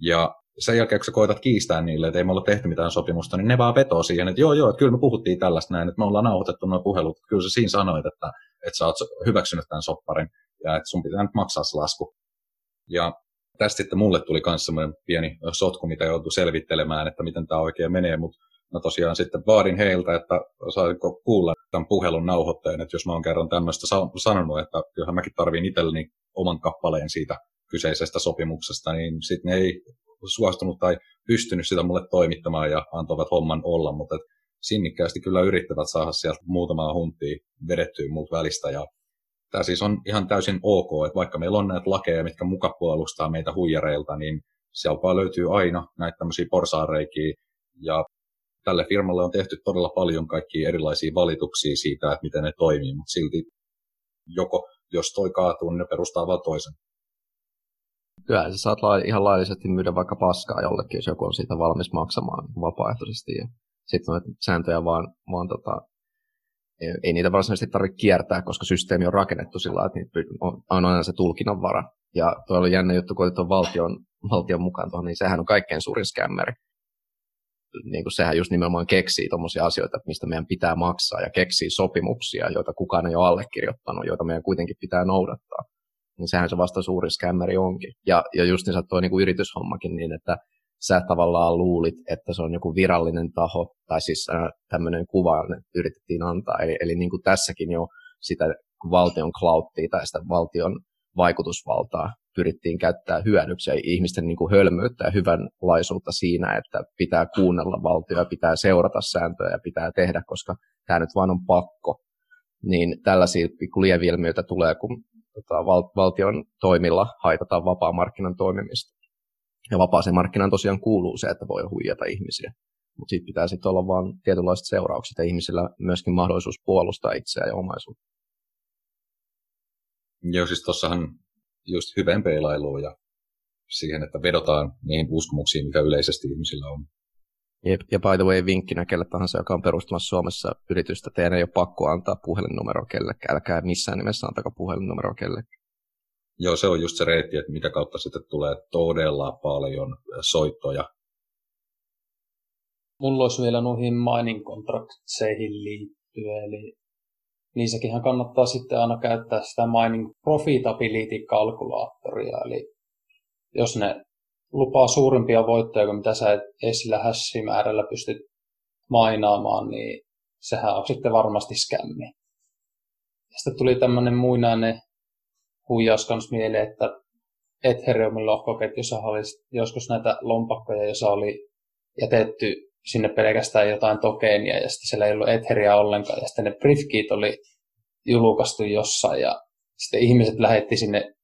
Ja sen jälkeen, kun sä koetat kiistää niille, että ei me olla tehty mitään sopimusta, niin ne vaan vetoo siihen, että joo, joo, että kyllä me puhuttiin tällaista näin, että me ollaan nauhoitettu nuo puhelut. Kyllä sä siinä sanoit, että, että sä oot hyväksynyt tämän sopparin ja että sun pitää nyt maksaa se lasku. Ja tästä sitten mulle tuli myös semmoinen pieni sotku, mitä joutui selvittelemään, että miten tämä oikein menee, mutta mä tosiaan sitten vaadin heiltä, että saiko kuulla tämän puhelun nauhoitteen, että jos mä oon kerran tämmöistä sanonut, että kyllähän mäkin tarviin itselleni oman kappaleen siitä kyseisestä sopimuksesta, niin sitten ne ei suostunut tai pystynyt sitä mulle toimittamaan ja antoivat homman olla, mutta et sinnikkäästi kyllä yrittävät saada sieltä muutamaa huntia vedettyä muut välistä. Ja tämä siis on ihan täysin ok, että vaikka meillä on näitä lakeja, mitkä muka puolustaa meitä huijareilta, niin sieltä löytyy aina näitä tämmöisiä porsaareikiä ja tälle firmalle on tehty todella paljon kaikkia erilaisia valituksia siitä, että miten ne toimii, mutta silti joko jos toi kaatuu, niin ne perustaa vaan toisen. Kyllä, sä saat ihan laillisesti myydä vaikka paskaa jollekin, jos joku on siitä valmis maksamaan vapaaehtoisesti. Ja sitten noita sääntöjä vaan, vaan tota, ei niitä varsinaisesti tarvitse kiertää, koska systeemi on rakennettu sillä että on, on aina se tulkinnanvara. Ja tuo oli jännä juttu, kun otit valtion, valtion mukaan tuohon, niin sehän on kaikkein suurin skämmeri. Niin kuin sehän just nimenomaan keksii tuommoisia asioita, mistä meidän pitää maksaa, ja keksii sopimuksia, joita kukaan ei ole allekirjoittanut, joita meidän kuitenkin pitää noudattaa niin sehän se vasta suuri skämmeri onkin. Ja, ja just niin tuo niin kuin yrityshommakin niin, että sä tavallaan luulit, että se on joku virallinen taho, tai siis äh, tämmöinen kuva yritettiin antaa. Eli, eli niin kuin tässäkin jo sitä valtion cloudtia tai sitä valtion vaikutusvaltaa pyrittiin käyttää hyödyksi ja ihmisten niin kuin hölmöyttä ja hyvänlaisuutta siinä, että pitää kuunnella valtioa, pitää seurata sääntöjä ja pitää tehdä, koska tämä nyt vaan on pakko. Niin tällaisia lieviilmiöitä tulee, kun tota, val, valtion toimilla haitataan vapaa-markkinan toimimista. Ja vapaaseen markkinaan tosiaan kuuluu se, että voi huijata ihmisiä. Mutta siitä pitää sitten olla vain tietynlaiset seuraukset ja ihmisillä myöskin mahdollisuus puolustaa itseään ja omaisuutta. Joo, siis tuossahan just hyvän peilailuun ja siihen, että vedotaan niihin uskomuksiin, mitä yleisesti ihmisillä on. Jep. Ja by the way, vinkkinä kelle tahansa, joka on perustamassa Suomessa yritystä, teidän ei ole pakko antaa puhelinnumero kellekään. Älkää missään nimessä antako puhelinnumero kellekään. Joo, se on just se reitti, että mitä kautta sitten tulee todella paljon soittoja. Mulla olisi vielä noihin mining contractseihin liittyen, eli niissäkin kannattaa sitten aina käyttää sitä mining profitability kalkulaattoria, eli jos ne lupaa suurimpia voittoja kuin mitä sä et edes sillä hassimäärällä pystyt mainaamaan, niin sehän on sitten varmasti skämmi. Sitten tuli tämmöinen muinainen huijaus kans mieleen, että Ethereumin lohkoketjussa oli joskus näitä lompakkoja, joissa oli jätetty sinne pelkästään jotain tokenia ja sitten siellä ei ollut Etheria ollenkaan ja sitten ne briefkeet oli julkaistu jossain ja sitten ihmiset lähetti sinne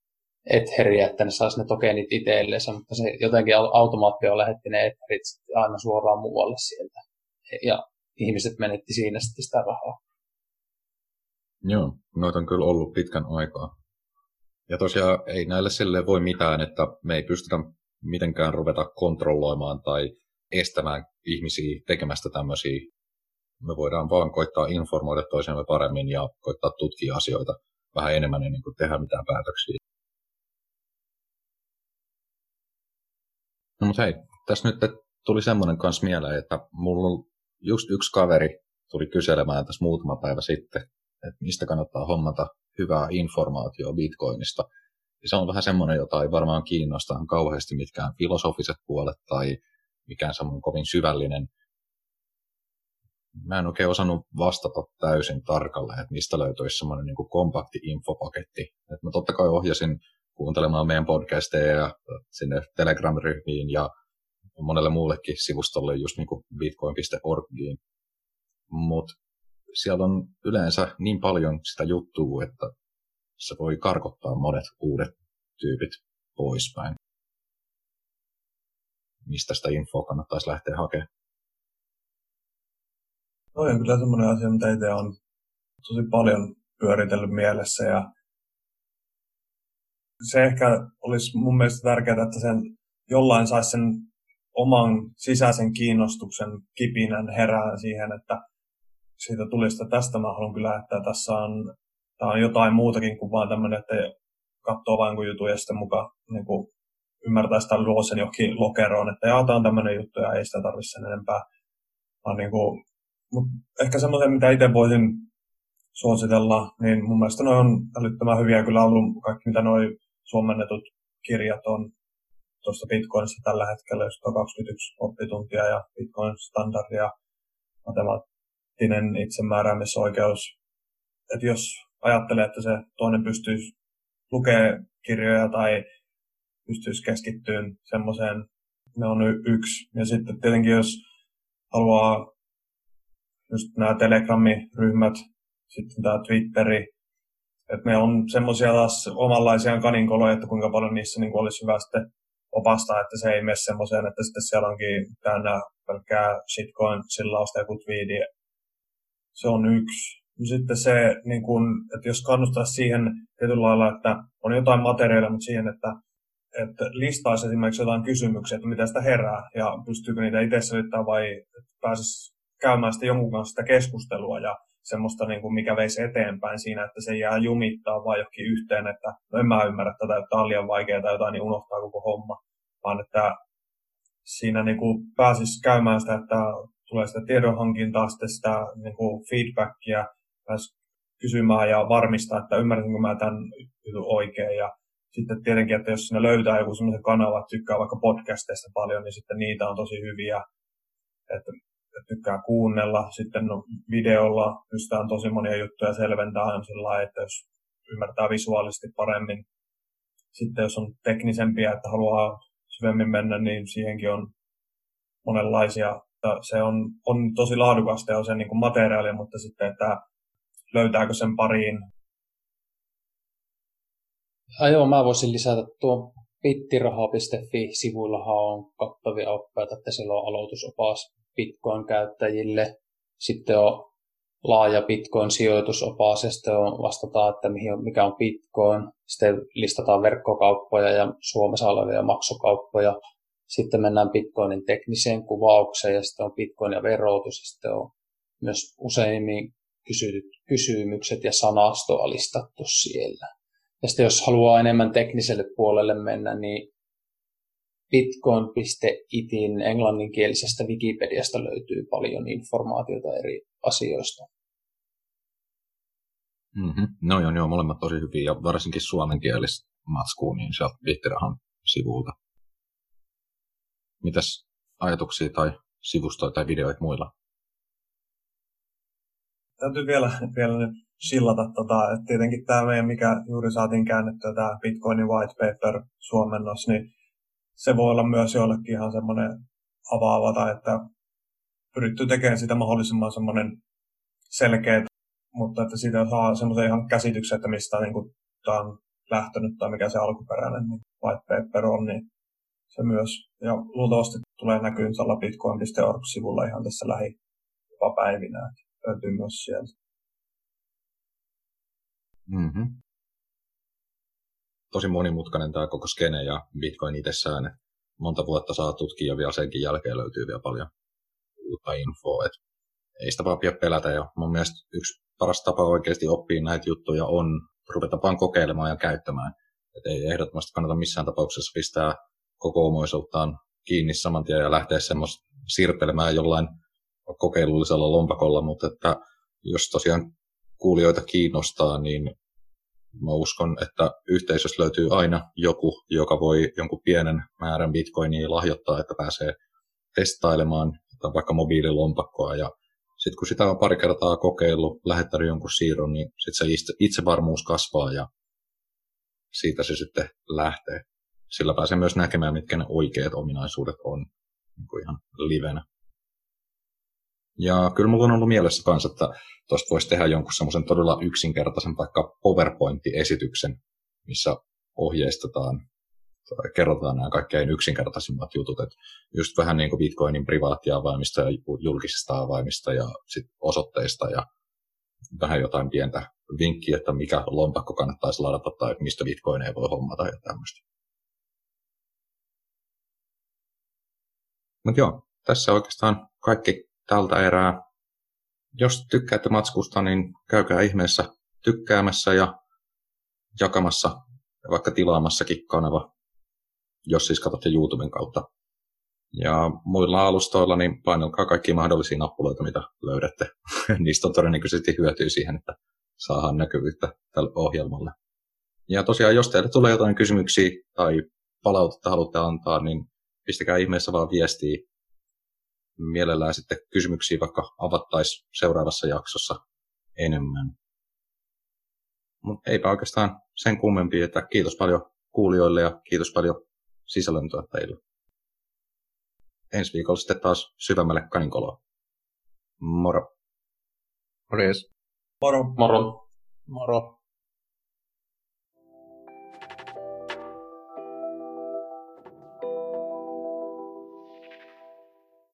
Etheriä, että ne saisi ne tokenit itselleensä, mutta se jotenkin automaatio lähetti ne Etherit aina suoraan muualle sieltä. Ja ihmiset menetti siinä sitten sitä rahaa. Joo, noita on kyllä ollut pitkän aikaa. Ja tosiaan ei näille sille voi mitään, että me ei pystytä mitenkään ruveta kontrolloimaan tai estämään ihmisiä tekemästä tämmöisiä. Me voidaan vaan koittaa informoida toisemme paremmin ja koittaa tutkia asioita vähän enemmän ennen kuin tehdä mitään päätöksiä. No mutta hei, tässä nyt tuli semmoinen kanssa mieleen, että mulla just yksi kaveri tuli kyselemään tässä muutama päivä sitten, että mistä kannattaa hommata hyvää informaatiota Bitcoinista. Ja se on vähän semmoinen, jota ei varmaan kiinnosta kauheasti mitkään filosofiset puolet tai mikään semmoinen kovin syvällinen. Mä en oikein osannut vastata täysin tarkalleen, että mistä löytyisi semmoinen niin kuin kompakti infopaketti. Et mä totta kai ohjasin kuuntelemaan meidän podcasteja ja sinne Telegram-ryhmiin ja monelle muullekin sivustolle just niin kuin bitcoin.orgiin. Mutta siellä on yleensä niin paljon sitä juttua, että se voi karkottaa monet uudet tyypit poispäin. Mistä sitä infoa kannattaisi lähteä hakemaan? Toi on kyllä semmoinen asia, mitä itse on tosi paljon pyöritellyt mielessä ja se ehkä olisi mun mielestä tärkeää, että sen jollain saisi sen oman sisäisen kiinnostuksen kipinän herään siihen, että siitä tulisi, tästä mä haluan kyllä, että tässä on, tämä on jotain muutakin kuin vaan tämmöinen, että katsoo vain kuin jutun ja sitten mukaan niin ymmärtää sitä luo sen johonkin lokeroon, että jaa, tämä on tämmöinen juttu ja ei sitä tarvitse sen enempää. Vaan niin kuin, mutta ehkä semmoisen, mitä itse voisin suositella, niin mun mielestä ne on älyttömän hyviä kyllä ollut kaikki, mitä noin suomennetut kirjat on tuosta Bitcoinista tällä hetkellä, jos on 21 oppituntia ja Bitcoin-standardia, matemaattinen itsemääräämisoikeus. Että jos ajattelee, että se toinen pystyisi lukemaan kirjoja tai pystyisi keskittymään semmoiseen, ne on y- yksi. Ja sitten tietenkin, jos haluaa just nämä Telegrami-ryhmät, sitten tämä Twitteri, että ne on semmoisia taas omanlaisia kaninkoloja, että kuinka paljon niissä niin olisi hyvä sitten opastaa, että se ei mene semmoiseen, että sitten siellä onkin täynnä pelkkää shitcoin sillausta ja twiidi. Se on yksi. Sitten se, niin kun, että jos kannustaisi siihen tietyllä lailla, että on jotain materiaalia, mutta siihen, että, että listaisi esimerkiksi jotain kysymyksiä, että mitä sitä herää ja pystyykö niitä itse selittämään vai pääsisi käymään sitten jonkun kanssa sitä keskustelua ja semmoista, niin kuin mikä veisi eteenpäin siinä, että se jää jumittaa vain johonkin yhteen, että no en mä ymmärrä tätä, että on liian vaikeaa tai jotain, niin unohtaa koko homma. Vaan että siinä niin kuin pääsisi käymään sitä, että tulee sitä tiedonhankintaa, sitten sitä niin kuin feedbackia, pääsisi kysymään ja varmistaa, että ymmärsinkö mä tämän oikein. Ja sitten tietenkin, että jos sinne löytää joku sellaisen kanava, että tykkää vaikka podcasteista paljon, niin sitten niitä on tosi hyviä. Että tykkää kuunnella. Sitten no, videolla pystytään tosi monia juttuja selventämään sillä että jos ymmärtää visuaalisesti paremmin. Sitten jos on teknisempiä, että haluaa syvemmin mennä, niin siihenkin on monenlaisia. Se on, on tosi laadukasta ja on se niin kuin materiaalia, mutta sitten, että löytääkö sen pariin. Ja joo, mä voisin lisätä tuon bittiraha.fi-sivuillahan on kattavia oppeita, että siellä on aloitusopas Bitcoin-käyttäjille. Sitten on laaja Bitcoin-sijoitusopas ja sitten on vastataan, että mikä on Bitcoin. Sitten listataan verkkokauppoja ja Suomessa olevia maksukauppoja. Sitten mennään Bitcoinin tekniseen kuvaukseen ja sitten on Bitcoin ja verotus. Ja sitten on myös useimmin kysytyt kysymykset ja sanastoa listattu siellä. Ja sitten jos haluaa enemmän tekniselle puolelle mennä, niin bitcoin.itin englanninkielisestä Wikipediasta löytyy paljon informaatiota eri asioista. Mm-hmm. No joo, joo, molemmat tosi hyviä ja varsinkin suomenkielistä matskua, niin sieltä Bitterahan sivulta. Mitäs ajatuksia tai sivustoja tai videoita muilla? Täytyy vielä, vielä nyt sillata, tota, että tietenkin tämä meidän, mikä juuri saatiin käännettyä, tämä Bitcoinin white paper suomennos, niin se voi olla myös joillekin ihan semmoinen avaava tai että pyritty tekemään sitä mahdollisimman semmoinen selkeä, mutta että siitä saa semmoisen ihan käsityksen, että mistä niin kuin, tämä on lähtenyt tai mikä se alkuperäinen niin white paper on, niin se myös. Ja luultavasti tulee näkyyn tällä bitcoin.org-sivulla ihan tässä lähi päivinä. Löytyy myös sieltä. Mm-hmm. Tosi monimutkainen tämä koko skene ja Bitcoin itsessään. Monta vuotta saa tutkia ja vielä senkin jälkeen löytyy vielä paljon uutta infoa. Et ei sitä vaan pidä pelätä. Ja mun mielestä yksi paras tapa oikeasti oppia näitä juttuja on ruveta vaan kokeilemaan ja käyttämään. Et ei ehdottomasti kannata missään tapauksessa pistää koko omoisuuttaan kiinni saman tien ja lähteä semmoista siirtelemään jollain kokeilullisella lompakolla, mutta että jos tosiaan kuulijoita kiinnostaa, niin mä uskon, että yhteisössä löytyy aina joku, joka voi jonkun pienen määrän bitcoinia lahjoittaa, että pääsee testailemaan vaikka mobiililompakkoa ja sitten kun sitä on pari kertaa kokeillut, lähettänyt jonkun siirron, niin sitten se itse, itsevarmuus kasvaa ja siitä se sitten lähtee. Sillä pääsee myös näkemään, mitkä ne oikeat ominaisuudet on niin kuin ihan livenä. Ja kyllä mulla on ollut mielessä myös, että tuosta voisi tehdä jonkun semmoisen todella yksinkertaisen vaikka PowerPoint-esityksen, missä ohjeistetaan tai kerrotaan nämä kaikkein yksinkertaisimmat jutut. Että just vähän niin kuin Bitcoinin privaattiavaimista ja julkisista avaimista ja sit osoitteista ja vähän jotain pientä vinkkiä, että mikä lompakko kannattaisi ladata tai mistä bitcoineja voi hommata ja tämmöistä. Mutta joo, tässä oikeastaan kaikki tältä erää. Jos tykkäätte matskusta, niin käykää ihmeessä tykkäämässä ja jakamassa ja vaikka tilaamassakin kanava, jos siis katsotte YouTuben kautta. Ja muilla alustoilla niin painelkaa kaikki mahdollisia nappuloita, mitä löydätte. Niistä on todennäköisesti hyötyä siihen, että saadaan näkyvyyttä tälle ohjelmalle. Ja tosiaan, jos teille tulee jotain kysymyksiä tai palautetta haluatte antaa, niin pistäkää ihmeessä vaan viestiä mielellään sitten kysymyksiä vaikka avattaisiin seuraavassa jaksossa enemmän. Mutta eipä oikeastaan sen kummempi, että kiitos paljon kuulijoille ja kiitos paljon sisällöntuottajille. Ensi viikolla sitten taas syvemmälle kaninkoloa. Moro. Morjes. Moro. Moro. Moro.